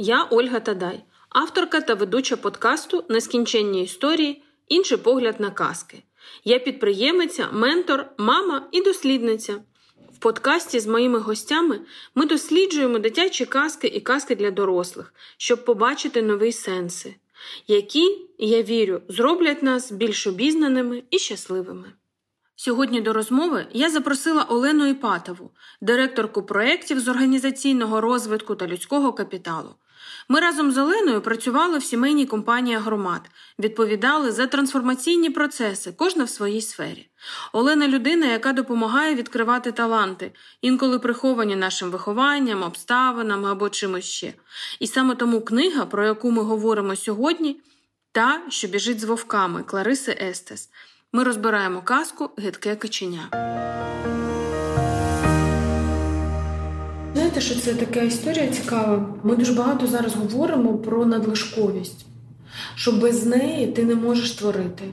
Я Ольга Тадай, авторка та ведуча подкасту Нескінченні історії, інший погляд на казки. Я підприємиця, ментор, мама і дослідниця. В подкасті з моїми гостями ми досліджуємо дитячі казки і казки для дорослих, щоб побачити нові сенси, які, я вірю, зроблять нас більш обізнаними і щасливими. Сьогодні до розмови я запросила Олену Іпатову, директорку проєктів з організаційного розвитку та людського капіталу. Ми разом з Оленою працювали в сімейній компанії громад, відповідали за трансформаційні процеси, кожна в своїй сфері. Олена людина, яка допомагає відкривати таланти, інколи приховані нашим вихованням, обставинами або чимось ще. І саме тому книга, про яку ми говоримо сьогодні, та, що біжить з вовками Клариси Естес. Ми розбираємо казку Гидке каченя. Знаєте, що це така історія цікава? Ми дуже багато зараз говоримо про надлишковість, що без неї ти не можеш творити.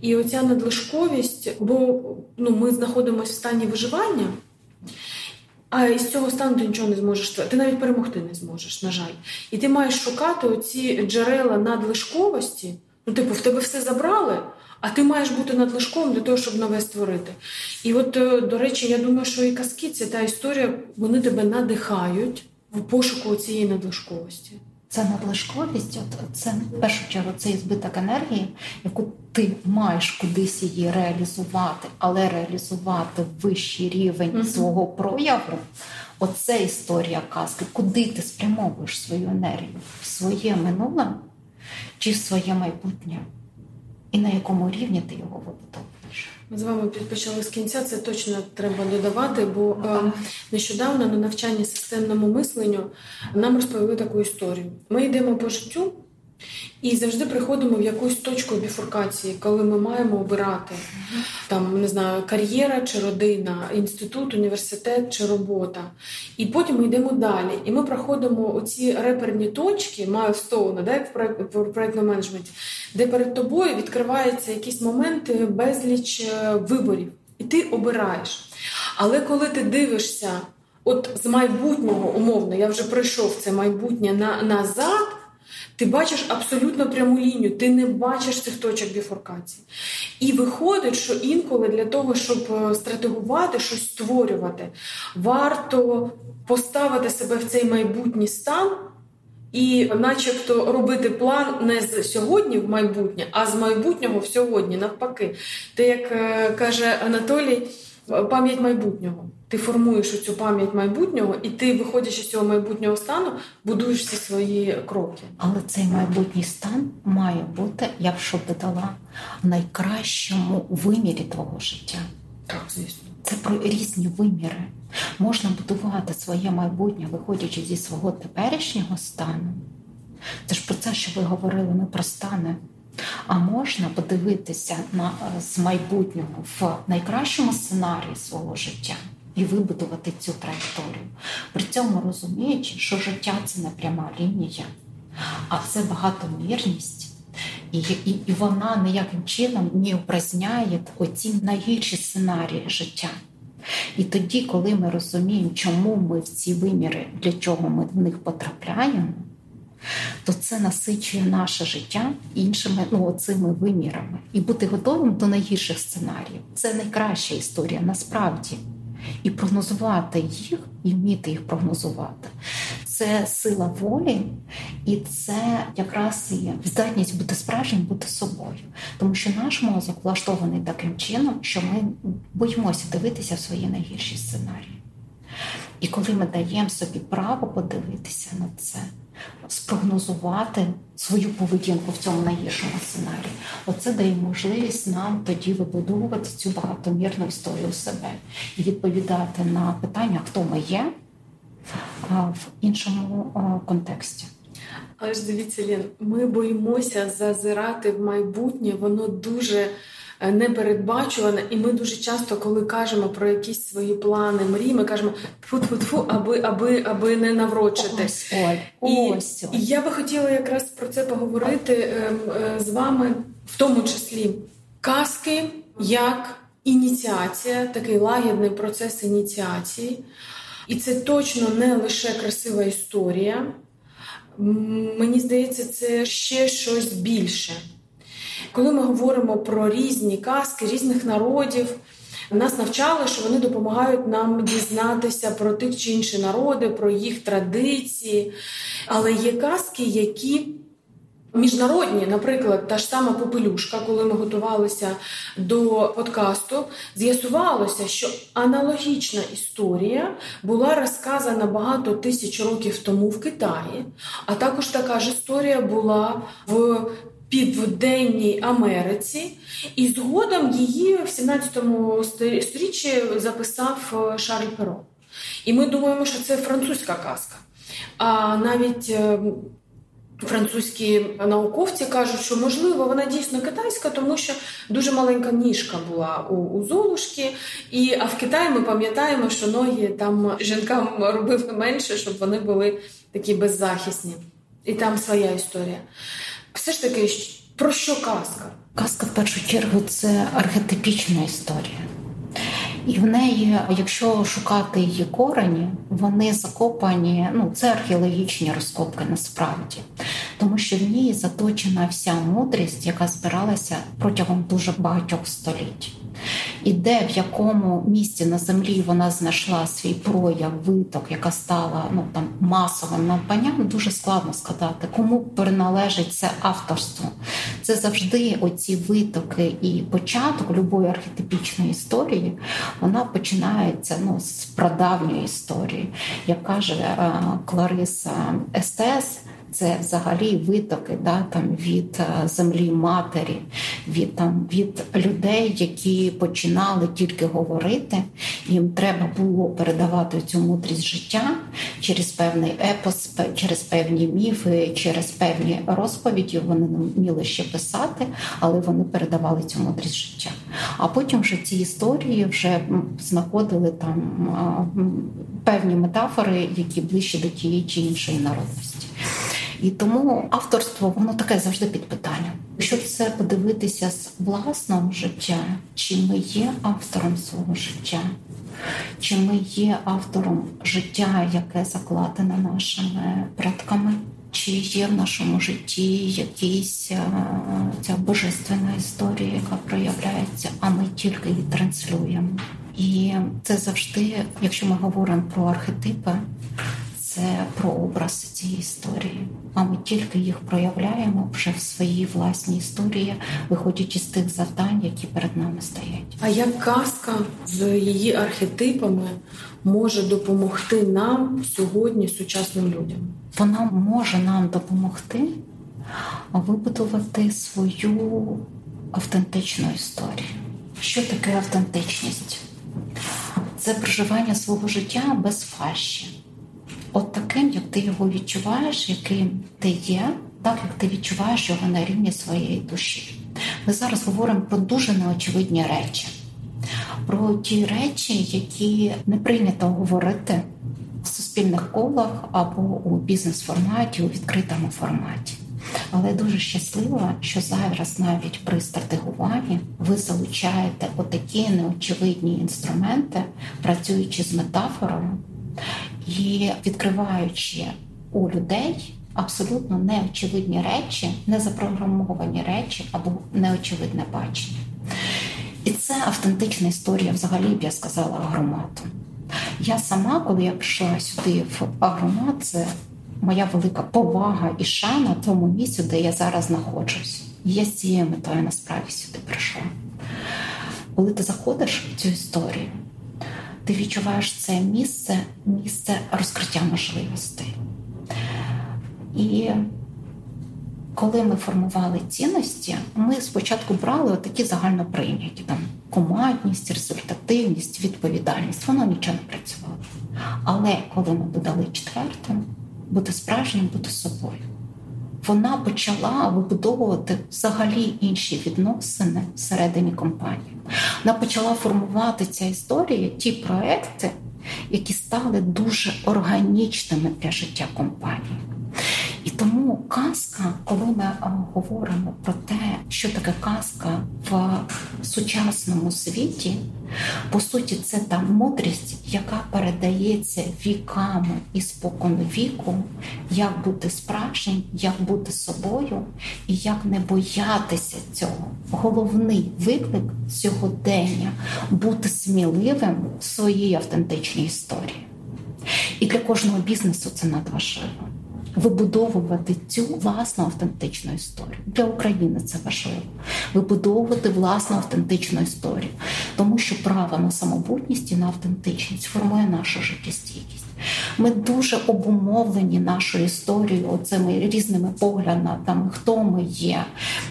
І оця надлишковість, бо ну, ми знаходимося в стані виживання, а із цього стану ти нічого не зможеш Ти навіть перемогти не зможеш, на жаль. І ти маєш шукати оці джерела надлишковості. Ну, типу, в тебе все забрали, а ти маєш бути надлишком для того, щоб нове створити. І от, е, до речі, я думаю, що і казки це та історія, вони тебе надихають в пошуку цієї надлишковості. Це надлишковість, от це в першу чергу це збиток енергії, яку ти маєш кудись її реалізувати, але реалізувати вищий рівень mm-hmm. свого прояву. Оце історія казки, куди ти спрямовуєш свою енергію в своє минуле чи в своє майбутнє і на якому рівні ти його вибудовуєш. Ми з вами підпочали з кінця, це точно треба додавати, бо е, нещодавно на навчанні системному мисленню нам розповіли таку історію. Ми йдемо по життю. І завжди приходимо в якусь точку біфуркації, коли ми маємо обирати там не знаю, кар'єра чи родина, інститут, університет чи робота. І потім ми йдемо далі. І ми проходимо оці реперні точки, майлстоуни, да, як в проєктному менеджменті, де перед тобою відкриваються якісь моменти безліч е, виборів, і ти обираєш. Але коли ти дивишся, от з майбутнього умовно, я вже пройшов це майбутнє на назад. Ти бачиш абсолютно пряму лінію, ти не бачиш цих точок біфуркації. І виходить, що інколи для того, щоб е, стратегувати, щось створювати, варто поставити себе в цей майбутній стан і, начебто, робити план не з сьогодні в майбутнє, а з майбутнього в сьогодні, навпаки. Ти, як е, каже Анатолій, пам'ять майбутнього. Ти формуєш цю пам'ять майбутнього, і ти, виходячи з цього майбутнього стану, будуєш всі свої кроки. Але цей майбутній стан має бути, я б що додала, в найкращому вимірі твого життя. Так, звісно. Це про різні виміри. Можна будувати своє майбутнє, виходячи зі свого теперішнього стану. Це ж про це, що ви говорили, не про стани. А можна подивитися на з майбутнього в найкращому сценарії свого життя і вибудувати цю траєкторію. При цьому розуміючи, що життя це не пряма лінія, а це багатомірність. І і, і вона ніяким чином не упраздняє оці найгірші сценарії життя. І тоді, коли ми розуміємо, чому ми в ці виміри, для чого ми в них потрапляємо, то це насичує наше життя іншими ну, цими вимірами. І бути готовим до найгірших сценаріїв це найкраща історія насправді. І прогнозувати їх, і вміти їх прогнозувати. Це сила волі, і це якраз і здатність бути справжнім, бути собою. Тому що наш мозок влаштований таким чином, що ми боїмося дивитися в свої найгірші сценарії. І коли ми даємо собі право подивитися на це, спрогнозувати свою поведінку в цьому найгіршому сценарії. Оце дає можливість нам тоді вибудовувати цю багатомірну історію себе і відповідати на питання, хто ми є в іншому контексті. Але ж дивіться, Лін, ми боїмося зазирати в майбутнє, воно дуже Е, непередбачуване, і ми дуже часто, коли кажемо про якісь свої плани, мрії, ми кажемо тфу-тфу-тфу, аби аби, аби не наврочити. Ось, ось, і, і я би хотіла якраз про це поговорити ем, е, з вами, в тому числі казки як ініціація, такий лагідний процес ініціації. І це точно не лише красива історія. мені здається, це ще щось більше. Коли ми говоримо про різні казки різних народів, нас навчали, що вони допомагають нам дізнатися про тих чи інші народи, про їх традиції. Але є казки, які Міжнародні, наприклад, та ж сама попелюшка, коли ми готувалися до подкасту, з'ясувалося, що аналогічна історія була розказана багато тисяч років тому в Китаї, а також така ж історія була в Південній Америці, і згодом її в 17 сторіччі записав е, Шарль Перо. І ми думаємо, що це французька казка. А навіть е, Французькі науковці кажуть, що можливо вона дійсно китайська, тому що дуже маленька ніжка була у, у Золушки. І а в Китаї ми пам'ятаємо, що ноги там жінкам робили менше, щоб вони були такі беззахисні. І там своя історія. Все ж таки, про що казка? Казка в першу чергу це архетипічна історія. І в неї, якщо шукати її корені, вони закопані. Ну це археологічні розкопки насправді, тому що в ній заточена вся мудрість, яка збиралася протягом дуже багатьох століть і де в якому місці на землі вона знайшла свій прояв, виток, яка стала ну там масовим надбанням, дуже складно сказати, кому приналежить це авторство. Це завжди оці витоки і початок любої архетипічної історії, вона починається ну, з прадавньої історії, як каже е, Клариса Естес це взагалі витоки да, там, від е, землі матері, від там, від людей, які починали тільки говорити. Їм треба було передавати цю мудрість життя через певний епос, через певні міфи, через певні розповіді. Вони не вміли ще писати, але вони передавали цю мудрість життя. А потім вже ці історії вже знаходили там певні метафори, які ближче до тієї чи іншої народності. І тому авторство воно таке завжди під питанням. Якщо це подивитися з власного життя, чи ми є автором свого життя, чи ми є автором життя, яке закладене нашими предками, чи є в нашому житті якісь е, ця божественна історія, яка проявляється, а ми тільки її транслюємо. І це завжди, якщо ми говоримо про архетипи, це про образ цієї історії. А ми тільки їх проявляємо вже в своїй власній історії, виходячи з тих завдань, які перед нами стоять. А як казка з її архетипами може допомогти нам сьогодні, сучасним людям? Вона може нам допомогти вибудувати свою автентичну історію. Що таке автентичність? Це проживання свого життя без фальші от таким, як ти його відчуваєш, яким ти є, так як ти відчуваєш його на рівні своєї душі. Ми зараз говоримо про дуже неочевидні речі, про ті речі, які не прийнято говорити в суспільних колах або у бізнес-форматі, у відкритому форматі. Але дуже щаслива, що зараз навіть при стратегуванні ви залучаєте отакі неочевидні інструменти, працюючи з метафорами, і відкриваючи у людей абсолютно неочевидні речі, незапрограмовані речі або неочевидне бачення. І це автентична історія, взагалі б я сказала, агромату. Я сама, коли я прийшла сюди в агромат, це моя велика повага і шана тому місцю, де я зараз знаходжусь. Я з цією метою насправді сюди прийшла. Коли ти заходиш в цю історію, ти відчуваєш це місце, місце розкриття можливостей. І коли ми формували цінності, ми спочатку брали такі загально прийняті там командність, результативність, відповідальність. Воно нічого не працювало. Але коли ми додали четвертим, бути справжнім, бути собою вона почала вибудовувати взагалі інші відносини всередині компанії. Вона почала формувати ця історія, ті проекти, які стали дуже органічними для життя компанії. І тому казка, коли ми говоримо про те, що таке казка в сучасному світі, по суті, це та мудрість, яка передається віками і спокон віку, як бути справжнім, як бути собою і як не боятися цього. Головний виклик сьогодення бути сміливим в своїй автентичній історії. І для кожного бізнесу це надважливо вибудовувати цю власну автентичну історію. Для України це важливо. Вибудовувати власну автентичну історію, тому що право на самобутність і на автентичність формує нашу життєстійкість. Ми дуже обумовлені нашою історією, оцими різними поглядами, хто ми є,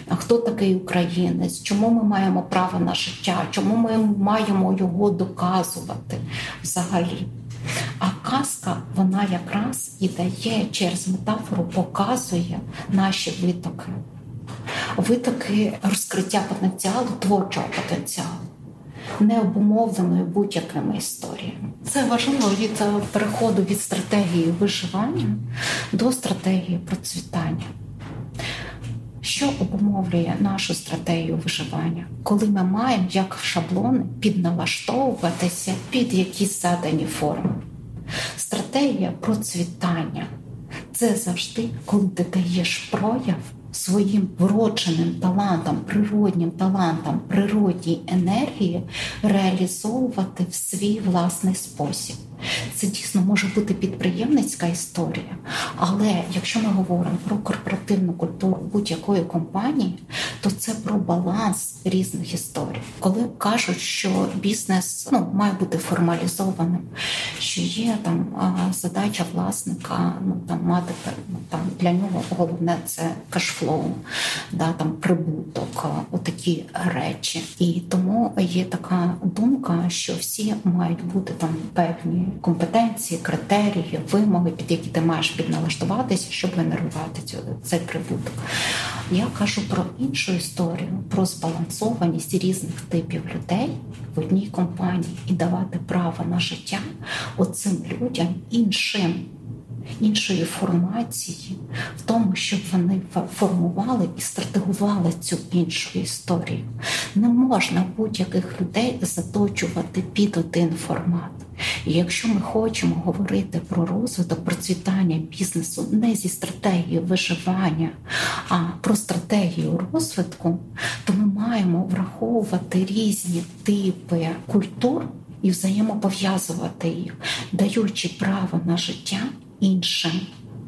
хто такий українець, чому ми маємо право на життя, чому ми маємо його доказувати взагалі. А казка, вона якраз і дає через метафору, показує наші витоки, витоки розкриття потенціалу, творчого потенціалу, не обумовленої будь-якими історіями. Це важливо від е, переходу від стратегії виживання до стратегії процвітання. Що обумовлює нашу стратегію виживання, коли ми маємо як шаблони підналаштовуватися під якісь задані форми? Стратегія процвітання це завжди, коли ти даєш прояв своїм вродженим талантам, природнім талантам, природній енергії реалізовувати в свій власний спосіб. Це дійсно може бути підприємницька історія, але якщо ми говоримо про корпоративну культуру будь-якої компанії, то це про баланс різних історій. Коли кажуть, що бізнес ну, має бути формалізованим, що є там задача власника, ну там мати ну, там для нього головне це кешфлоу, да там прибуток, отакі речі. І тому є така думка, що всі мають бути там певні компетенції, критерії, вимоги, під які ти маєш підналаштуватися, щоб генерувати цей прибуток. Я кажу про іншу історію, про збалансованість різних типів людей в одній компанії і давати право на життя оцим людям іншим іншої формації, в тому, щоб вони формували і стратегували цю іншу історію. Не можна будь-яких людей заточувати під один формат. І якщо ми хочемо говорити про розвиток процвітання бізнесу не зі стратегією виживання, а про стратегію розвитку, то ми маємо враховувати різні типи культур і взаємопов'язувати їх, даючи право на життя іншим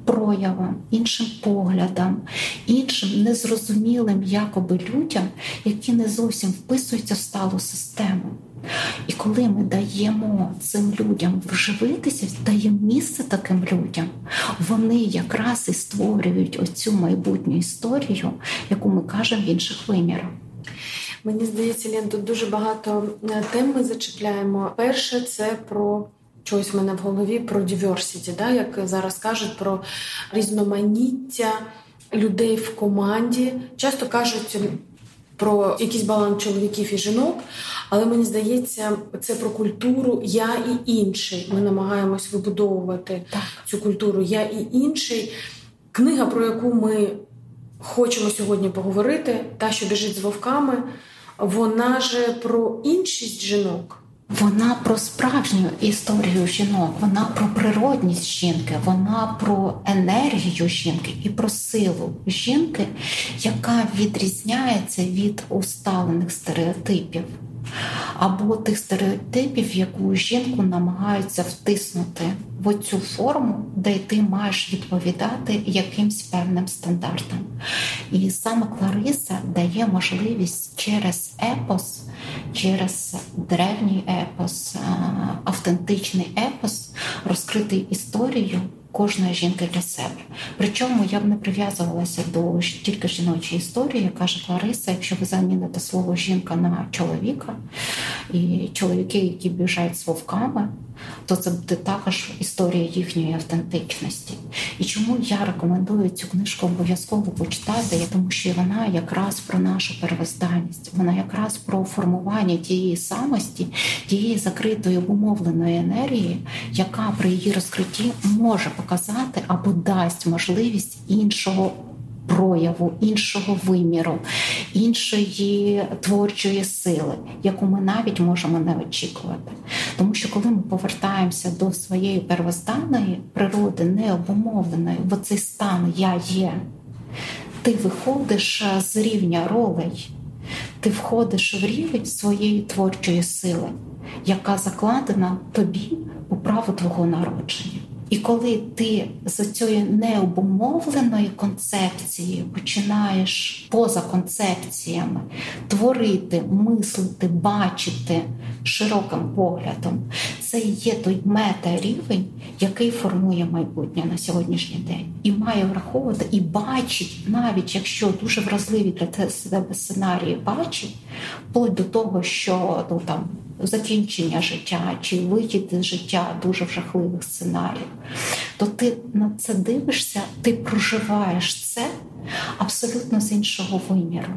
проявам, іншим поглядам, іншим незрозумілим якоби людям, які не зовсім вписуються в сталу систему. І коли ми даємо цим людям вживитися, даємо місце таким людям, вони якраз і створюють оцю майбутню історію, яку ми кажемо в інших вимірах. Мені здається, Лен, тут дуже багато е, тем ми зачіпляємо. Перше, це про чогось в мене в голові про diversity, да, як зараз кажуть, про різноманіття людей в команді. Часто кажуть про якийсь баланс чоловіків і жінок, але мені здається, це про культуру я і інший. Ми намагаємось вибудовувати так. цю культуру Я і інший. Книга, про яку ми хочемо сьогодні поговорити, та, що біжить з вовками, вона же про іншість жінок. Вона про справжню історію жінок, вона про природність жінки, вона про енергію жінки і про силу жінки, яка відрізняється від усталених стереотипів або тих стереотипів, яку жінку намагаються втиснути в оцю форму, де ти маєш відповідати якимсь певним стандартам. І саме Клариса дає можливість через епос, через древній епос, автентичний епос розкрити історію кожної жінки для себе. Причому я б не прив'язувалася до тільки жіночої історії, каже Клариса, якщо ви заміните слово жінка на чоловіка, і чоловіки, які біжать з вовками, то це буде також історія їхньої автентичності. І чому я рекомендую цю книжку обов'язково почитати? Тому що вона якраз про нашу первозданність, вона якраз про формування тієї самості, тієї закритої обумовленої енергії, яка при її розкритті може показати або дасть можливість іншого прояву, іншого виміру, іншої творчої сили, яку ми навіть можемо не очікувати. Тому що коли ми повертаємося до своєї первозданної природи, необумовленої, бо цей стан я є, ти виходиш з рівня ролей, ти входиш в рівень своєї творчої сили, яка закладена тобі у право твого народження. І коли ти з цієї необумовленої концепції починаєш поза концепціями творити, мислити, бачити широким поглядом, це є той мета-рівень, який формує майбутнє на сьогоднішній день, і має враховувати і бачить, навіть якщо дуже вразливі для себе сценарії бачить, вплоть до того, що ну там закінчення життя чи вихід з життя дуже жахливих сценаріїв, то ти на це дивишся, ти проживаєш це абсолютно з іншого виміру.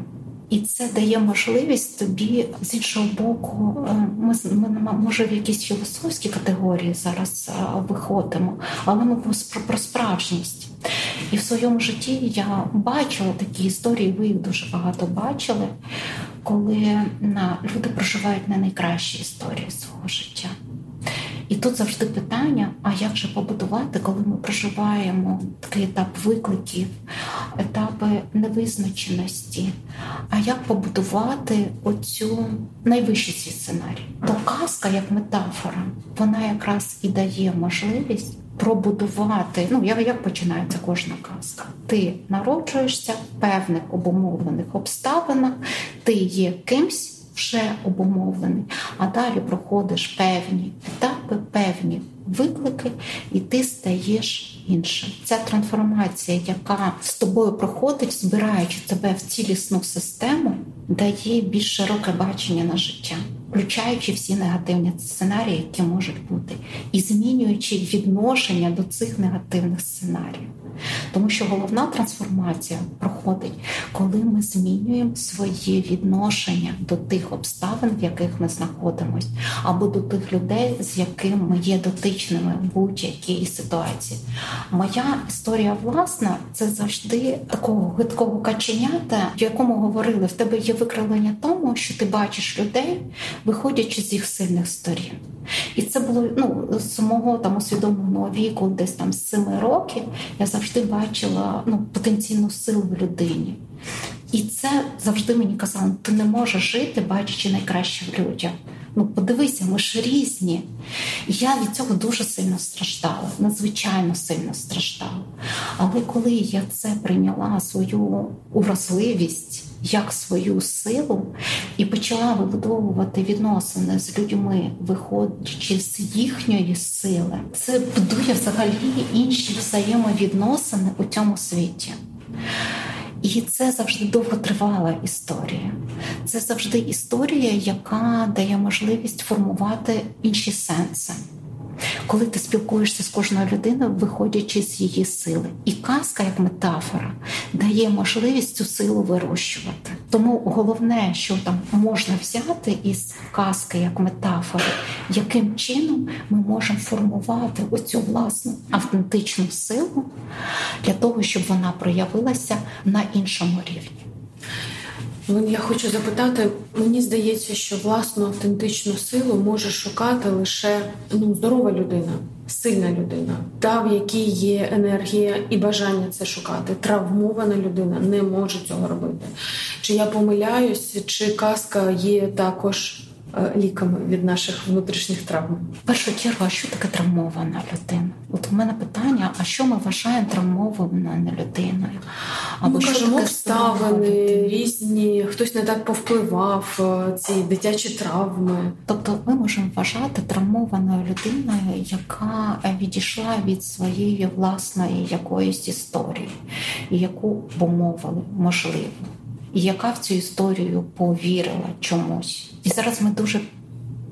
І це дає можливість тобі з іншого боку. Е, ми ми може в якісь філософські категорії зараз е, виходимо, але ми про, про справжність. І в своєму житті я бачила такі історії, ви їх дуже багато бачили, коли на, люди проживають не найкращі історії свого життя. І тут завжди питання: а як же побудувати, коли ми проживаємо такий етап викликів, етапи невизначеності? А як побудувати оцю найвищий сценарій? То казка як метафора, вона якраз і дає можливість пробудувати. Ну, як починається кожна казка? Ти народжуєшся в певних обумовлених обставинах, ти є кимсь. Вже обумовлений, а далі проходиш певні етапи, певні виклики, і ти стаєш іншим. Ця трансформація, яка з тобою проходить, збираючи тебе в цілісну систему, дає більш широке бачення на життя включаючи всі негативні сценарії, які можуть бути, і змінюючи відношення до цих негативних сценаріїв. Тому що головна трансформація проходить, коли ми змінюємо своє відношення до тих обставин, в яких ми знаходимося, або до тих людей, з якими ми є дотичними в будь-якій ситуації. Моя історія власна це завжди такого гидкого каченята, в якому говорили: в тебе є викривлення тому, що ти бачиш людей, виходячи з їх сильних сторін. І це було ну, з мого там усвідомленого віку, десь там з семи років, я завжди бачила ну, потенційну силу в людині. І це завжди мені казали, ти не можеш жити, бачачи найкраще в людях. Ну, подивися, ми ж різні. Я від цього дуже сильно страждала, надзвичайно сильно страждала. Але коли я це прийняла свою уразливість як свою силу і почала вибудовувати відносини з людьми, виходячи з їхньої сили, це будує взагалі інші взаємовідносини у цьому світі. І це завжди довготривала історія. Це завжди історія, яка дає можливість формувати інші сенси коли ти спілкуєшся з кожною людиною, виходячи з її сили. І казка, як метафора, дає можливість цю силу вирощувати. Тому головне, що там можна взяти із казки як метафори, яким чином ми можемо формувати оцю власну автентичну силу для того, щоб вона проявилася на іншому рівні. Я хочу запитати, мені здається, що власну автентичну силу може шукати лише ну, здорова людина, сильна людина, та в якій є енергія і бажання це шукати. Травмована людина не може цього робити. Чи я помиляюсь, чи казка є також ліками від наших внутрішніх травм. В першу чергу, а що таке травмована людина? От у мене питання: а що ми вважаємо травмованою людиною? Або що кажемо, обставини різні, хтось не так повпливав е, ці дитячі травми. Тобто, ми можемо вважати травмованою людиною, яка відійшла від своєї власної якоїсь історії, яку помовили можливо яка в цю історію повірила чомусь. І зараз ми дуже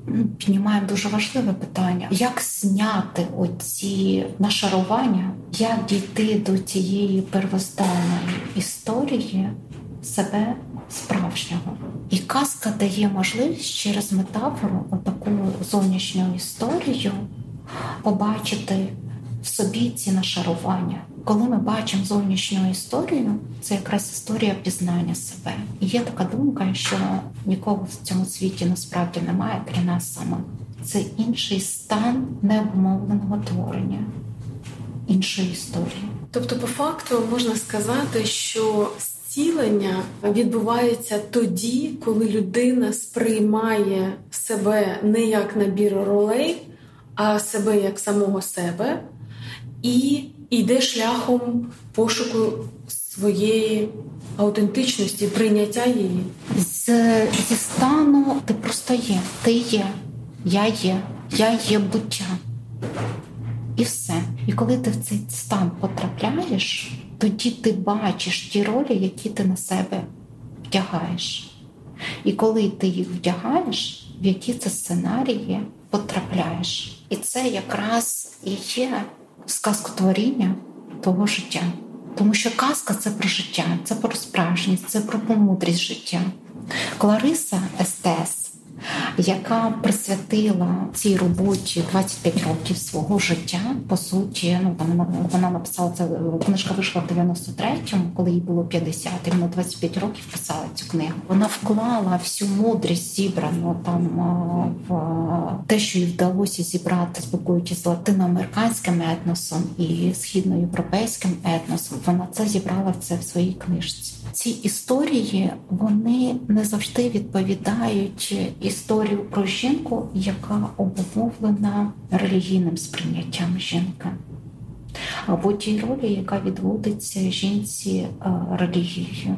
ну, піднімаємо дуже важливе питання: як зняти оці нашарування, як дійти до цієї первозданної історії себе справжнього. І казка дає можливість через метафору, отаку зовнішню історію, побачити в собі ці нашарування. Коли ми бачимо зовнішню історію, це якраз історія пізнання себе. І є така думка, що нікого в цьому світі насправді немає, крім нас самих. Це інший стан необмовленого творення, іншої історії. Тобто, по факту можна сказати, що зцілення відбувається тоді, коли людина сприймає себе не як набір ролей, а себе як самого себе, і йде шляхом пошуку своєї аутентичності, прийняття її. З, Зі стану ти просто є, ти є, я є, я є буття. І все. І коли ти в цей стан потрапляєш, тоді ти бачиш ті ролі, які ти на себе вдягаєш. І коли ти їх вдягаєш, в які це сценарії потрапляєш. І це якраз і є сказкотворіння того життя. Тому що казка це про життя, це про справжність, це про помудрість життя. Клариса Естес яка присвятила цій роботі 25 років свого життя. По суті, ну там вона написала це книжка вийшла в 93-му, коли їй було 50, і вона 25 років писала цю книгу. Вона вклала всю мудрість зібрану там в те, що їй вдалося зібрати, спілкуючись з латиноамериканським етносом і східноєвропейським етносом. Вона це зібрала це в своїй книжці. Ці історії вони не завжди відповідають історію про жінку, яка обумовлена релігійним сприйняттям жінки, або тій ролі, яка відводиться жінці е, релігією.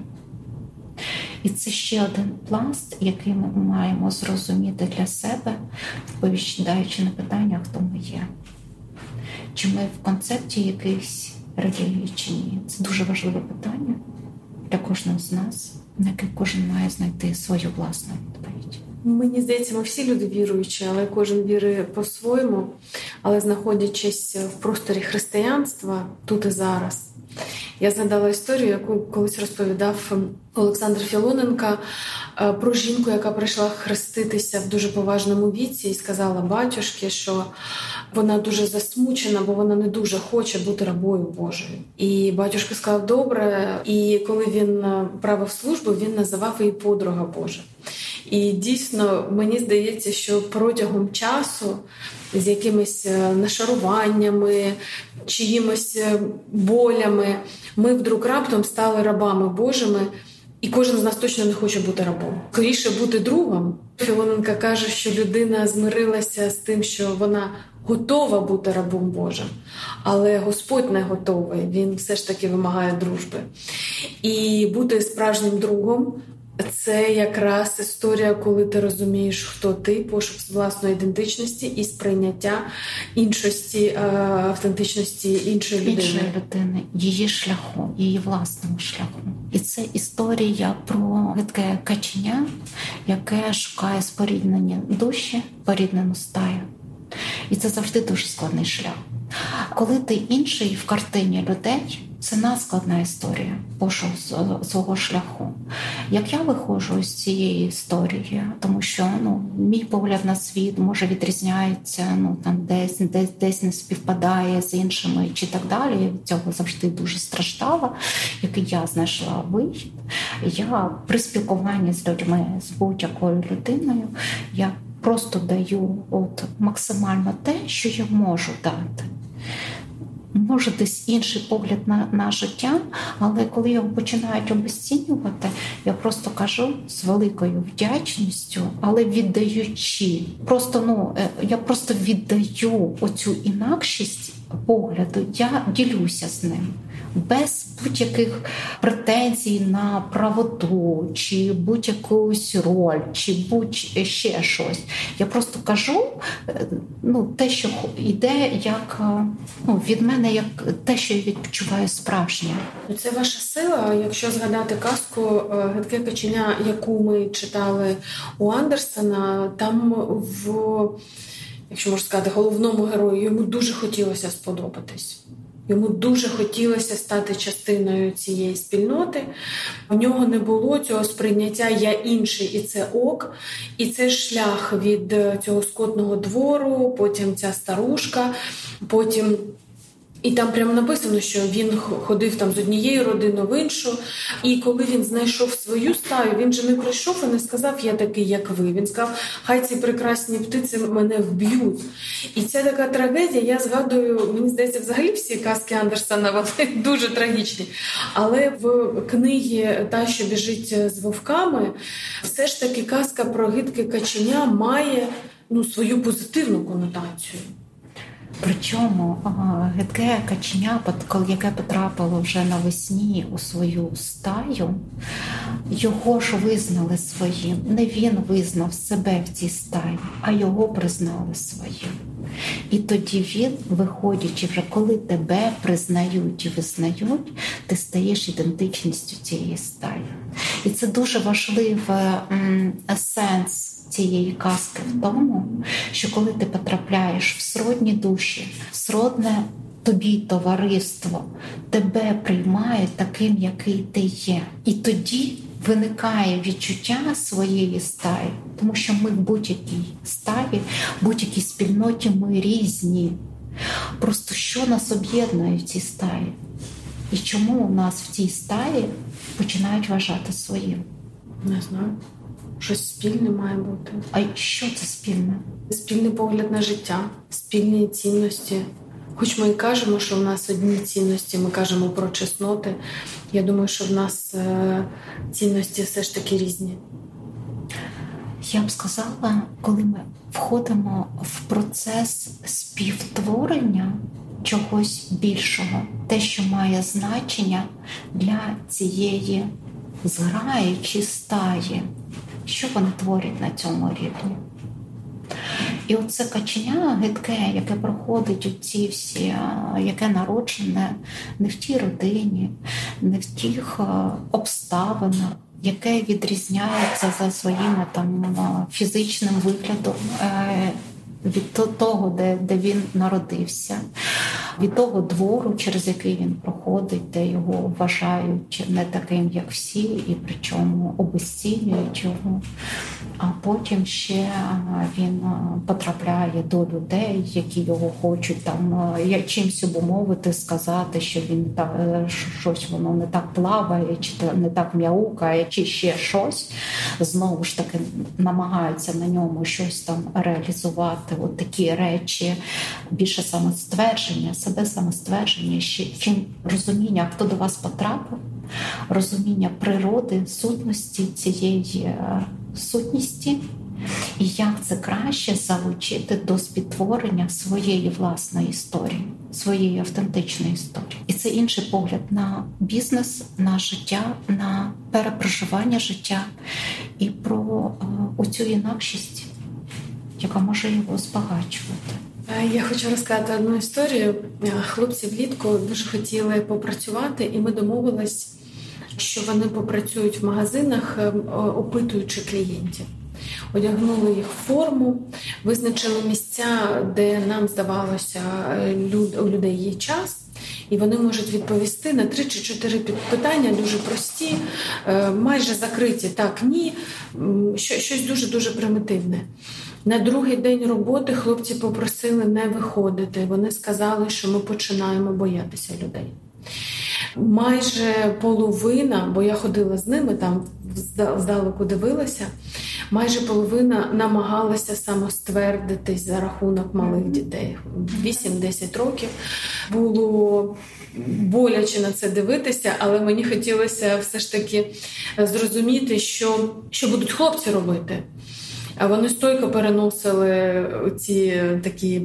І це ще один пласт, який ми маємо зрозуміти для себе, відповідаючи на питання, хто ми є. Чи ми в концепті якихось релігії чи ні? Це дуже важливе питання для кожного з нас, на яке кожен має знайти свою власну відповідь. Мені здається, ми всі люди віруючі, але кожен вірує по-своєму. Але знаходячись в просторі християнства тут і зараз, я згадала історію, яку колись розповідав Олександр Філоненка е, про жінку, яка прийшла хреститися в дуже поважному віці, і сказала батюшки, що вона дуже засмучена, бо вона не дуже хоче бути рабою Божою. І батюшка сказав добре. І коли він е, правив службу, він називав її подруга Божа. І дійсно мені здається, що протягом часу з якимись е, нашаруваннями, чиїмось е, болями ми вдруг раптом стали рабами Божими. І кожен з нас точно не хоче бути рабом. Скоріше бути другом. Філоненка каже, що людина змирилася з тим, що вона готова бути рабом Божим, але Господь не готовий. Він все ж таки вимагає дружби. І бути справжнім другом це якраз історія, коли ти розумієш, хто ти, пошук власної ідентичності і сприйняття іншості, е, автентичності іншої людини. Іншої людини, її шляху, її власному шляху. І це історія про гидке каченя, яке шукає споріднені душі, поріднену стаю. І це завжди дуже складний шлях. Коли ти інший в картині людей, це надскладна історія пошук свого шляху. Як я виходжу з цієї історії, тому що ну, мій погляд на світ може відрізняється, ну там десь десь десь не співпадає з іншими чи так далі. Я від цього завжди дуже страждала, який я знайшла вихід. Я при спілкуванні з людьми з будь-якою людиною я просто даю от максимально те, що я можу дати може десь інший погляд на на життя, але коли його починають обесцінювати, я просто кажу з великою вдячністю, але віддаючи. Просто ну е, я просто віддаю оцю інакшість погляду, я ділюся з ним. без будь-яких претензій на правоту, чи будь-якусь роль, чи будь-ще щось. Я просто кажу е, ну, те, що йде як е, ну, від мене, як те, що я відчуваю справжнє. Це ваша сила. Якщо згадати казку е, Гидке каченя, яку ми читали у Андерсона, там в якщо можна сказати, головному герою йому дуже хотілося сподобатись. Йому дуже хотілося стати частиною цієї спільноти. У нього не було цього сприйняття Я інший, і це ок. І це шлях від цього скотного двору, потім ця старушка, потім і там прямо написано, що він ходив там з однієї родини в іншу. І коли він знайшов свою стаю, він же не прийшов і не сказав, я такий, як ви. Він сказав, хай ці прекрасні птиці мене вб'ють. І ця така трагедія, я згадую, мені здається, взагалі всі казки Андерсона вони дуже трагічні. Але в книгі Та, що біжить з вовками, все ж таки казка про гидке каченя має ну, свою позитивну конотацію. Причому гидке каченя, яке потрапило вже навесні у свою стаю, його ж визнали своїм. Не він визнав себе в цій стаї, а його признали своїм. І тоді він, виходячи, вже коли тебе признають і визнають, ти стаєш ідентичністю цієї стаї. І це дуже важливий сенс цієї казки в тому, що коли ти потрапляєш в сродні душі, в сродне тобі товариство, тебе приймають таким, який ти є. І тоді виникає відчуття своєї стаї, тому що ми в будь-якій стаї, в будь-якій спільноті ми різні. Просто що нас об'єднує в цій стаї? І чому у нас в цій стаї починають вважати своїм? Не знаю. Щось спільне має бути. А що це спільне? Спільний погляд на життя, спільні цінності. Хоч ми і кажемо, що в нас одні цінності, ми кажемо про чесноти. Я думаю, що в нас е, цінності все ж таки різні. Я б сказала, коли ми входимо в процес співтворення чогось більшого, те, що має значення для цієї зграї чи стаї що вони творять на цьому рівні. І оце каченя гидке, яке проходить у ці всі, яке народжене не в тій родині, не в тих обставинах, яке відрізняється за своїм там фізичним виглядом е, від того, де, де він народився від того двору, через який він проходить, де його вважають не таким, як всі, і причому обесцінюють його. А потім ще він потрапляє до людей, які його хочуть там чимсь обумовити, сказати, що він так е, щось воно не так плаває, чи не так м'яукає, чи ще щось. Знову ж таки намагаються на ньому щось там реалізувати. От такі речі, більше самоствердження себе самоствердження, чим розуміння, хто до вас потрапив, розуміння природи, сутності цієї е, сутності, і як це краще залучити до спідтворення своєї власної історії, своєї автентичної історії. І це інший погляд на бізнес, на життя, на перепроживання життя і про е, оцю інакшість, яка може його збагачувати. Е, я хочу розказати одну історію. Хлопці влітку дуже хотіли попрацювати, і ми домовились, що вони попрацюють в магазинах, е, опитуючи клієнтів. Одягнули їх форму, визначили місця, де нам здавалося, у людей є час, і вони можуть відповісти на три чи чотири питання, дуже прості, майже закриті так, ні, щось дуже дуже примітивне. На другий день роботи хлопці попросили не виходити. Вони сказали, що ми починаємо боятися людей. Майже половина, бо я ходила з ними там здалеку дивилася, майже половина намагалася самоствердитись за рахунок малих дітей. 8-10 років було боляче на це дивитися, але мені хотілося все ж таки зрозуміти, що, що будуть хлопці робити. А вони стойко переносили ці такі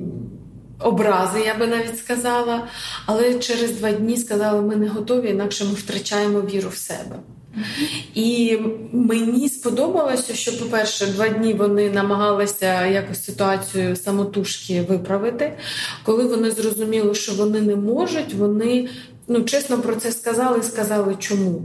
образи, я би навіть сказала. Але через два дні сказали, ми не готові, інакше ми втрачаємо віру в себе. І мені сподобалося, що, по-перше, два дні вони намагалися якось ситуацію самотужки виправити. Коли вони зрозуміли, що вони не можуть, вони ну чесно про це сказали і сказали, чому.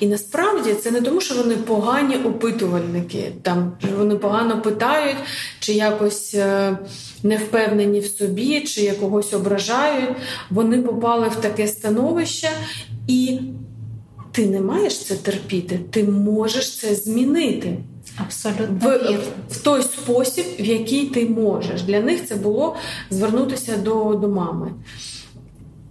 І насправді це не тому, що вони погані опитувальники, там вони погано питають, чи якось е, не впевнені в собі, чи якогось ображають. Вони попали в таке становище і ти не маєш це терпіти, ти можеш це змінити. Абсолютно в, в той спосіб, в який ти можеш. Для них це було звернутися до, до мами.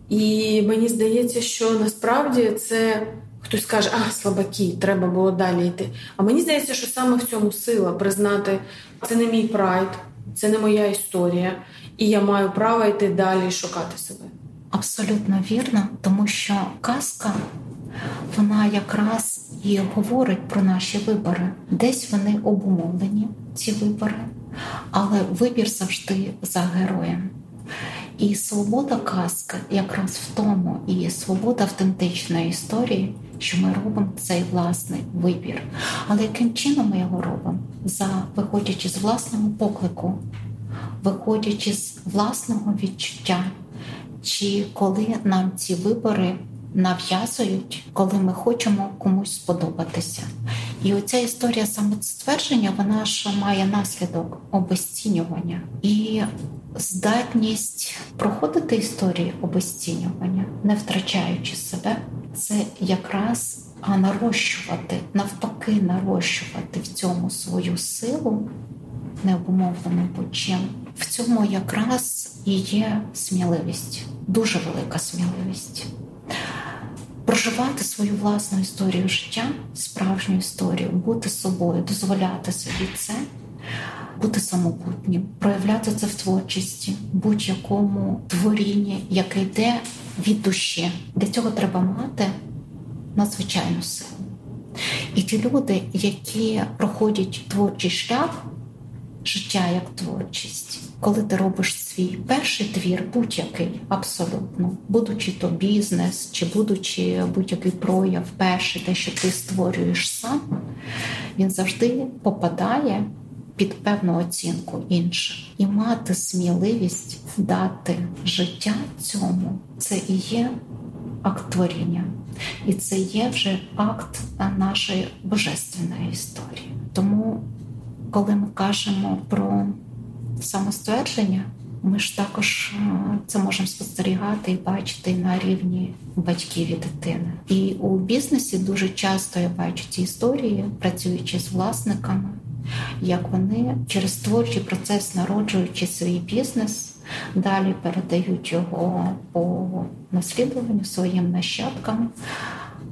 І мені здається, що насправді це хтось скаже, а слабаки, треба було далі йти. А мені здається, що саме в цьому сила признати, це не мій прайд, це не моя історія, і я маю право йти далі і шукати себе. Абсолютно вірно, тому що казка вона якраз і говорить про наші вибори. Десь вони обумовлені, ці вибори, але вибір завжди за героєм. І свобода казки якраз в тому, і свобода автентичної історії, що ми робимо цей власний вибір. Але яким чином ми його робимо? За виходячи з власного поклику, виходячи з власного відчуття, чи коли нам ці вибори нав'язують, коли ми хочемо комусь сподобатися. І оця історія самоствердження, вона ж має наслідок обесцінювання і здатність проходити історії обесцінювання, не втрачаючи себе, це якраз нарощувати, навпаки, нарощувати в цьому свою силу, не обумовлену почим. В цьому якраз і є сміливість, дуже велика сміливість проживати свою власну історію життя, справжню історію, бути собою, дозволяти собі це, бути самобутнім, проявляти це в творчості, будь-якому творінні, яке йде від душі. Для цього треба мати надзвичайну силу. І ті люди, які проходять творчий шлях, життя як творчість коли ти робиш свій перший твір, будь-який абсолютно, будучи то бізнес, чи будучи будь-який прояв, перший, те, що ти створюєш сам, він завжди попадає під певну оцінку інших. І мати сміливість дати життя цьому це і є акт творіння. І це є вже акт нашої божественної історії. Тому, коли ми кажемо про самоствердження, ми ж також е, це можемо спостерігати і бачити на рівні батьків і дитини. І у бізнесі дуже часто я бачу ці історії, працюючи з власниками, як вони через творчий процес, народжуючи свій бізнес, далі передають його по наслідуванню своїм нащадкам,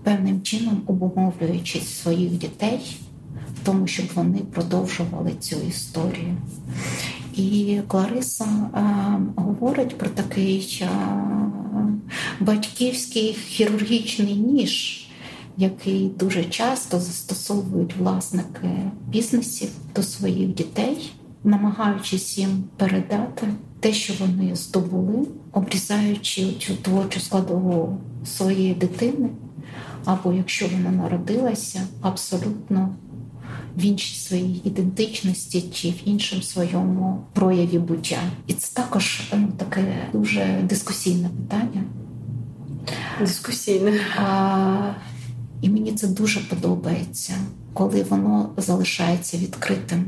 певним чином обумовлюючи своїх дітей. В тому, щоб вони продовжували цю історію. І Клариса а, говорить про такий а, батьківський хірургічний ніж, який дуже часто застосовують власники бізнесів до своїх дітей, намагаючись їм передати те, що вони здобули, обрізаючи цю творчу складову своєї дитини, або якщо вона народилася, абсолютно в іншій своїй ідентичності чи в іншому своєму прояві буття. І це також ну, таке дуже дискусійне питання. Дискусійне. А, І мені це дуже подобається, коли воно залишається відкритим.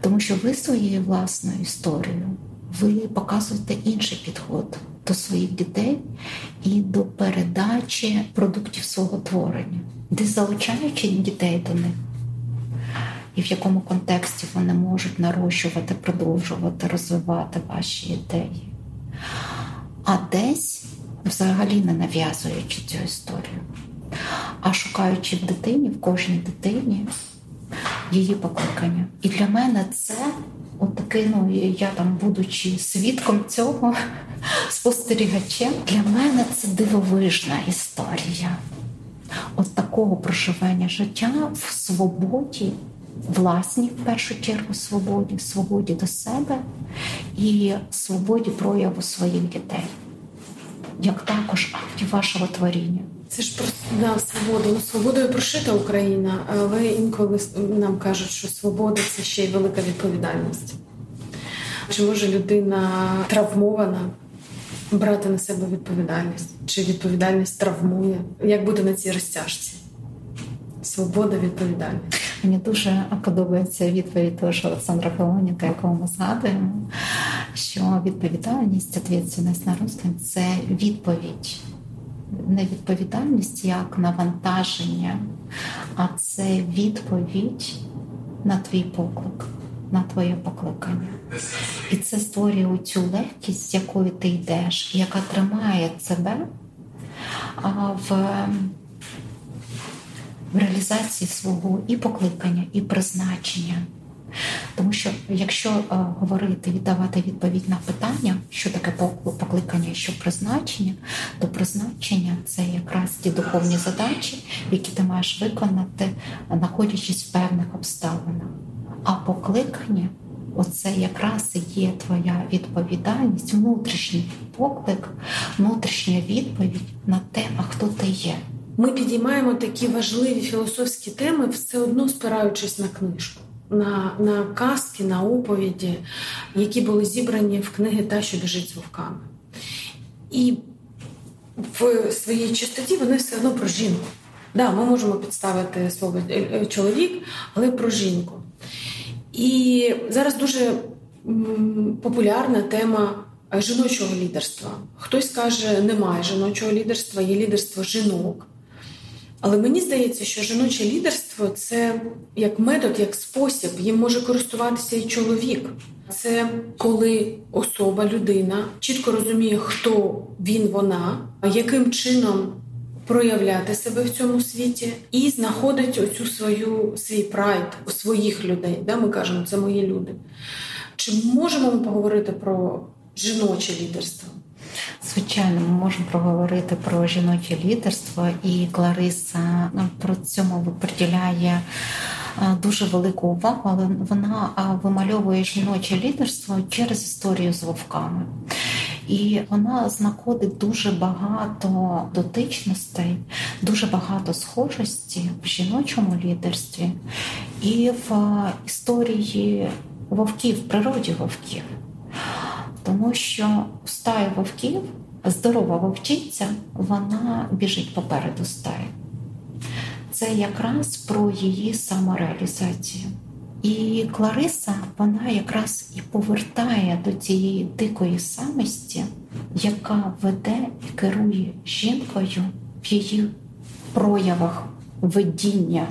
Тому що ви своєю власною історією ви показуєте інший підход до своїх дітей і до передачі продуктів свого творення, де залучаючи дітей до них і в якому контексті вони можуть нарощувати, продовжувати, розвивати ваші ідеї. А десь взагалі не нав'язуючи цю історію, а шукаючи в дитині, в кожній дитині її покликання. І для мене це отакий, ну я там, будучи свідком цього, спостерігачем, для мене це дивовижна історія. От такого проживання життя в свободі власній в першу чергу свободі, свободі до себе і свободі прояву своїх дітей, як також актів вашого творіння. Це ж про да, свободу. Ну, свободою прошита Україна, але інколи нам кажуть, що свобода це ще й велика відповідальність. Чи може людина травмована брати на себе відповідальність? Чи відповідальність травмує? Як буде на цій розтяжці? Свобода, відповідальність. Мені дуже подобається відповідь того ж Олександра Филоніка, якого ми згадуємо, що відповідальність, відповідальність на русском – це відповідь. Не відповідальність як навантаження, а це відповідь на твій поклик, на твоє покликання. І це створює цю легкість, з якою ти йдеш, яка тримає тебе в в реалізації свого і покликання, і призначення. Тому що якщо е, говорити, віддавати відповідь на питання, що таке покликання, що призначення, то призначення це якраз ті духовні задачі, які ти маєш виконати, знаходячись в певних обставинах. А покликання оце якраз і є твоя відповідальність, внутрішній поклик, внутрішня відповідь на те, а хто ти є. Ми підіймаємо такі важливі філософські теми, все одно спираючись на книжку, на на казки, на оповіді, які були зібрані в книги Та, що біжить з вовками. І в своїй чистоті вони все одно про жінку. Да, ми можемо підставити слово е, е, чоловік, але про жінку. І зараз дуже популярна тема жіночого лідерства. Хтось каже, немає жіночого лідерства, є лідерство жінок. Але мені здається, що жіноче лідерство це як метод, як спосіб, їм може користуватися і чоловік. Це коли особа, людина чітко розуміє, хто він, вона, яким чином проявляти себе в цьому світі, і знаходить оцю свою свій прайд у своїх людей. Да, Ми кажемо, це мої люди. Чи можемо ми поговорити про жіноче лідерство? Звичайно, ми можемо проговорити про жіноче лідерство, і Клариса ну, про цьому приділяє дуже велику увагу, але вона вимальовує жіноче лідерство через історію з вовками. І вона знаходить дуже багато дотичностей, дуже багато схожості в жіночому лідерстві і в історії вовків, в природі вовків тому що в вовків здорова вовчиця, вона біжить попереду стаї. Це якраз про її самореалізацію. І Клариса вона якраз і повертає до цієї дикої самості, яка веде і керує жінкою в її проявах видіння.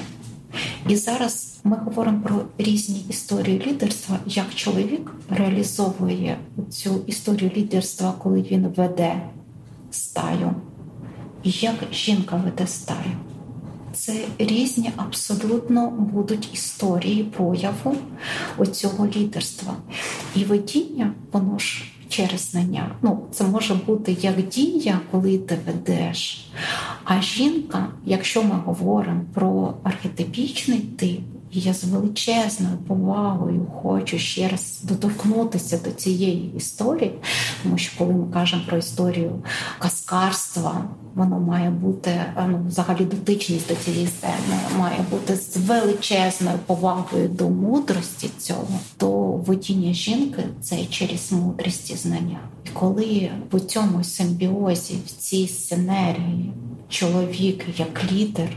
І зараз ми говоримо про різні історії лідерства, як чоловік реалізовує цю історію лідерства, коли він веде стаю, і як жінка веде стаю. Це різні абсолютно будуть історії прояву оцього лідерства. І водіння, воно ж через знання. Ну, Це може бути як дія, коли ти ведеш. А жінка, якщо ми говоримо про архетипічний тип, і я з величезною повагою хочу ще раз доторкнутися до цієї історії, тому що коли ми кажемо про історію каскарства, воно має бути ну, взагалі дотичність до цієї сцени, має бути з величезною повагою до мудрості цього, то водіння жінки це через мудрість і знання. І коли в цьому симбіозі, в цій сценерії чоловік як лідер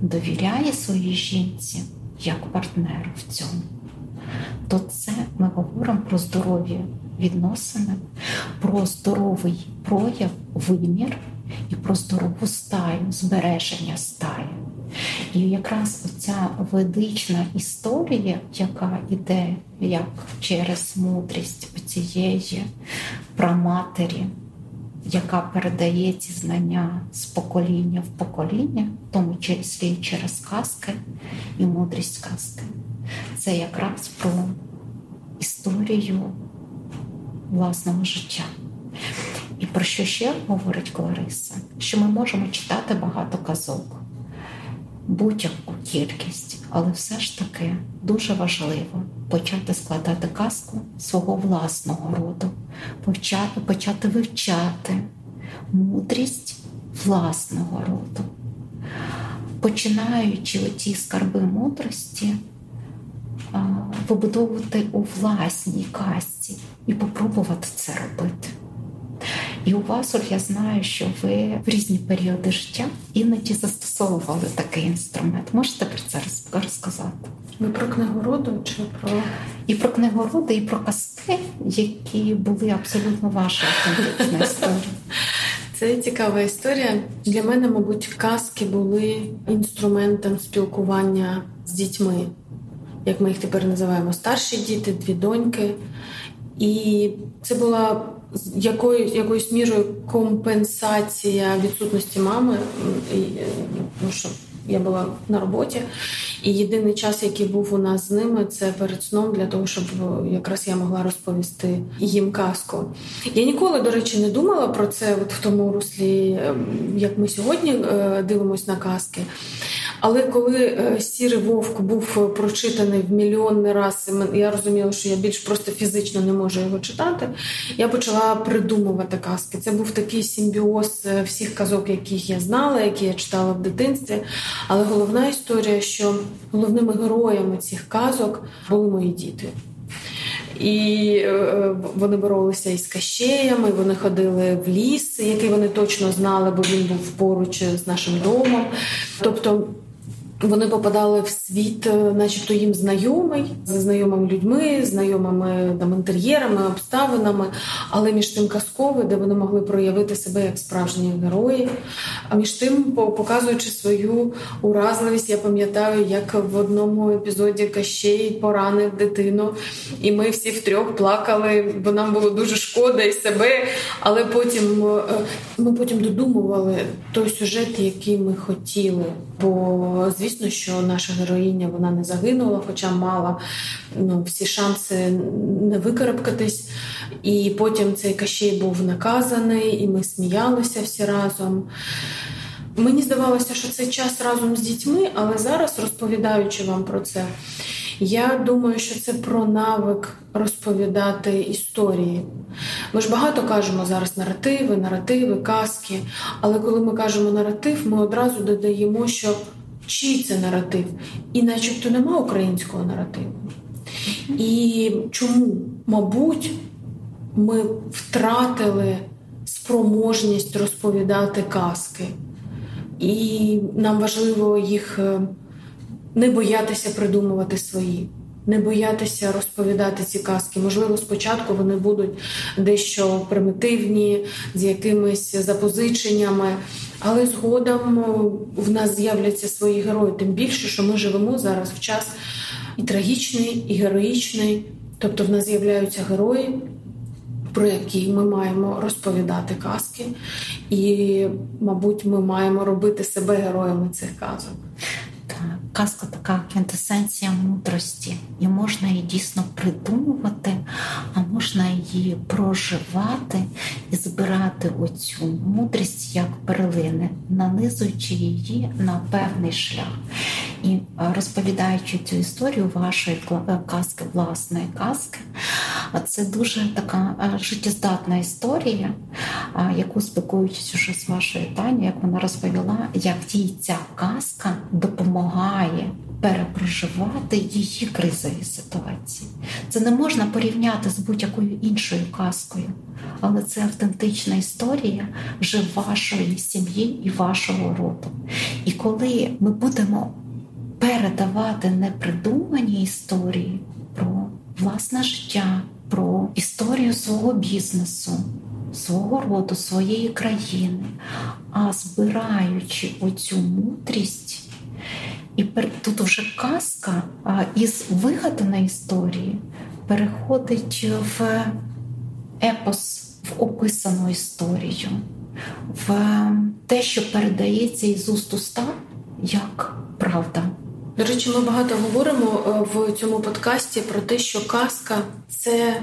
довіряє своїй жінці як партнеру в цьому, то це ми говоримо про здорові відносини, про здоровий прояв, вимір і про здорову стаю, збереження стаї. І якраз оця ведична історія, яка йде як через мудрість цієї праматері, яка передає ці знання з покоління в покоління, в тому числі через казки і мудрість казки. Це якраз про історію власного життя. І про що ще говорить Клариса? Що ми можемо читати багато казок, будь-яку кількість, але все ж таки дуже важливо почати складати казку свого власного роду, почати, почати вивчати мудрість власного роду, починаючи оті скарби мудрості. Вибудовувати у власній казці і попробувати це робити. І у вас, я знаю, що ви в різні періоди життя іноді застосовували такий інструмент. Можете про це розказати? Ми про книгу роду чи про і про книгу і про казки, які були абсолютно ваша автентична історія. Це цікава історія. Для мене, мабуть, казки були інструментом спілкування з дітьми, як ми їх тепер називаємо старші діти, дві доньки. І це була якою, якоюсь мірою компенсація відсутності мами, тому що я була на роботі, і єдиний час, який був у нас з ними, це перед сном для того, щоб якраз я могла розповісти їм казку. Я ніколи, до речі, не думала про це от в тому руслі, ем, як ми сьогодні е, дивимося на казки. Але коли е, сірий вовк був прочитаний в мільйонний раз, я розуміла, що я більш просто фізично не можу його читати. Я почала придумувати казки. Це був такий симбіоз е, всіх казок, яких я знала, які я читала в дитинстві. Але головна історія, що головними героями цих казок були мої діти. І е, вони боролися із кащеями, вони ходили в ліс, який вони точно знали, бо він був поруч з нашим домом. Тобто вони попадали в світ, е, начебто їм знайомий, зі знайомими людьми, знайомими там інтер'єрами, обставинами, але між тим казковий, де вони могли проявити себе як справжні герої. А між тим, показуючи свою уразливість, я пам'ятаю, як в одному епізоді Кащей поранив дитину, і ми всі втрьох плакали, бо нам було дуже шкода і себе. Але потім е, ми потім додумували той сюжет, який ми хотіли. Бо звісно що наша героїня вона не загинула, хоча мала ну, всі шанси не викарабкатись. І потім цей Кащей був наказаний, і ми сміялися всі разом. Мені здавалося, що це час разом з дітьми, але зараз, розповідаючи вам про це, я думаю, що це про навик розповідати історії. Ми ж багато кажемо зараз наративи, наративи, казки. Але коли ми кажемо наратив, ми одразу додаємо, що чий це наратив, і начебто нема українського наративу. І чому, мабуть, ми втратили спроможність розповідати казки, і нам важливо їх е, не боятися придумувати свої не боятися розповідати ці казки. Можливо, спочатку вони будуть дещо примітивні, з якимись запозиченнями, але згодом в нас з'являться свої герої. Тим більше, що ми живемо зараз в час і трагічний, і героїчний. Тобто в нас з'являються герої. Про які ми маємо розповідати казки, і, мабуть, ми маємо робити себе героями цих казок казка така квінтесенція мудрості, і можна її дійсно придумувати, а можна її проживати і збирати оцю мудрість як перлини, нанизуючи її на певний шлях. І розповідаючи цю історію вашої е, казки, власної казки, це дуже така життєздатна історія, яку спілкуючись уже з вашою Таню, як вона розповіла, як їй ця казка допомагає. Перепроживати її кризові ситуації. Це не можна порівняти з будь-якою іншою казкою, але це автентична історія вже вашої сім'ї і вашого роду. І коли ми будемо передавати непридумані історії про власне життя, про історію свого бізнесу, свого роду, своєї країни, а збираючи оцю мудрість. І тут вже казка із вигаданої історії переходить в епос, в описану історію, в те, що передається із уст уста як правда. До речі, ми багато говоримо е, в цьому подкасті про те, що казка це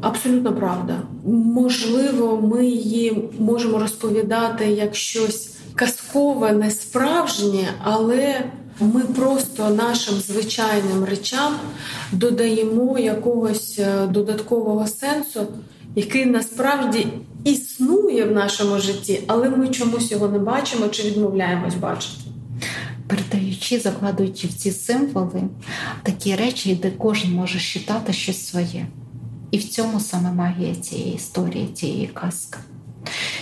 абсолютно правда. Можливо, ми її можемо розповідати як щось казкове, не справжнє, але ми просто нашим звичайним речам додаємо якогось е, додаткового сенсу, який насправді існує в нашому житті, але ми чомусь його не бачимо чи відмовляємось бачити. Передаючи, закладуючи в ці символи такі речі, де кожен може читати щось своє. І в цьому саме магія цієї історії, цієї казки.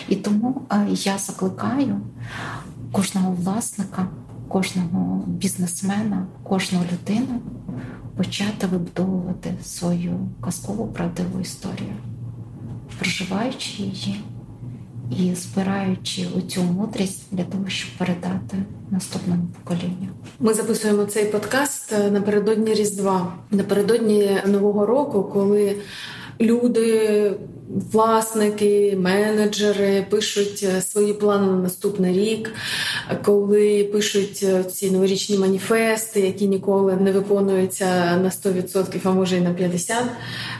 І тому е, я закликаю кожного власника, кожного бізнесмена, кожну людину почати вибудовувати свою казкову правдиву історію, проживаючи її і збираючи оцю мудрість для того, щоб передати наступному поколінню. Ми записуємо цей подкаст е, напередодні Різдва, напередодні Нового року, коли люди, власники, менеджери пишуть е, свої плани на наступний рік, коли пишуть е, ці новорічні маніфести, які ніколи не виконуються на 100%, а може і на 50%.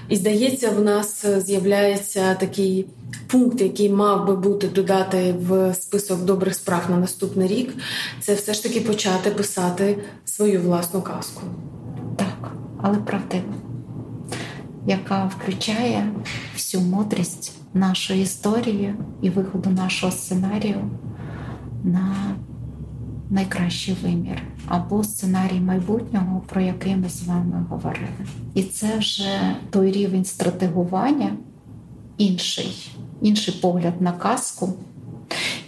І здається, в нас з'являється такий. Пункт, який мав би бути додати в список добрих справ на наступний рік, це все ж таки почати писати свою власну казку. Так, але правдиво яка включає всю мудрість нашої історії і виходу нашого сценарію на найкращий вимір або сценарій майбутнього, про який ми з вами говорили. І це вже той рівень стратегування, інший, інший погляд на казку,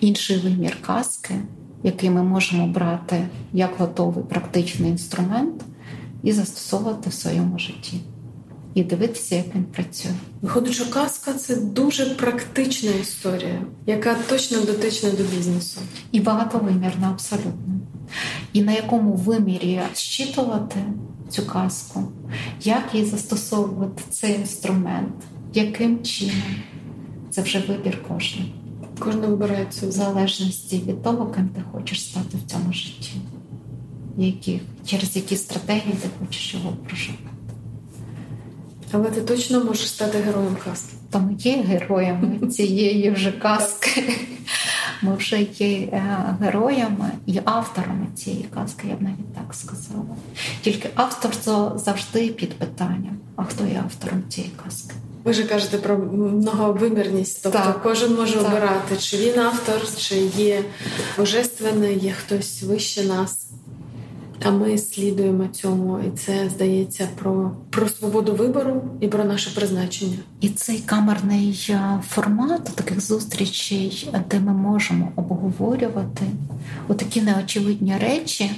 інший вимір казки, який ми можемо брати як готовий практичний інструмент і застосовувати в своєму житті і дивитися, як він працює. Виходить, що казка це дуже практична історія, яка точно дотична до бізнесу. І багатовимірна, абсолютно. І на якому вимірі щитувати цю казку, як її застосовувати цей інструмент, яким чином це вже вибір кожного. Кожен вибирає цю в залежності від того, ким ти хочеш стати в цьому житті, які, через які стратегії ти хочеш його прожити. Але ти точно можеш стати героєм казки. То ми є героями цієї вже казки. Ми вже є е, героями і авторами цієї казки, я б навіть так сказала. Тільки авторство завжди під питанням. А хто є автором цієї казки? Ви ж кажете про многовимірність, тобто так, кожен може так. обирати, чи він автор, чи є божественний, є хтось вище нас. А ми слідуємо цьому, і це здається про про свободу вибору і про наше призначення. І цей камерний е, формат таких зустрічей, де ми можемо обговорювати такі неочевидні речі,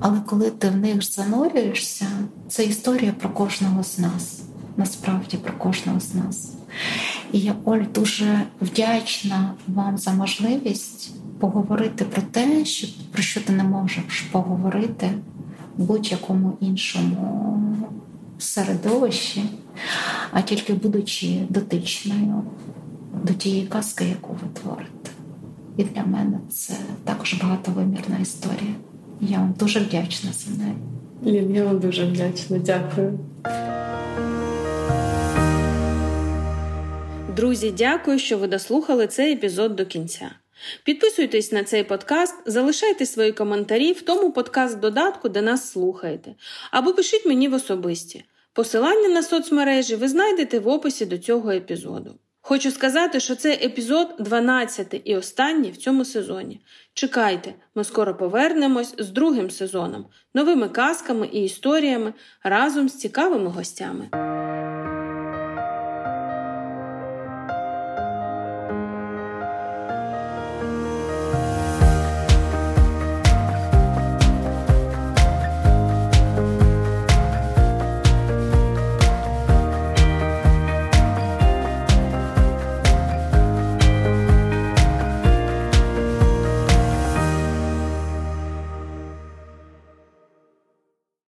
але коли ти в них занурюєшся, це історія про кожного з нас. Насправді про кожного з нас. І я Оль дуже вдячна вам за можливість поговорити про те, що, про що ти не можеш поговорити в будь-якому іншому середовищі, а тільки будучи дотичною до тієї казки, яку ви творите. І для мене це також багатовимірна історія. Я вам дуже вдячна за неї. Я вам дуже вдячна. Дякую. Друзі, дякую, що ви дослухали цей епізод до кінця. Підписуйтесь на цей подкаст, залишайте свої коментарі в тому подкаст-додатку, де нас слухаєте, або пишіть мені в особисті. Посилання на соцмережі ви знайдете в описі до цього епізоду. Хочу сказати, що це епізод 12 і останній в цьому сезоні. Чекайте, ми скоро повернемось з другим сезоном, новими казками і історіями разом з цікавими гостями.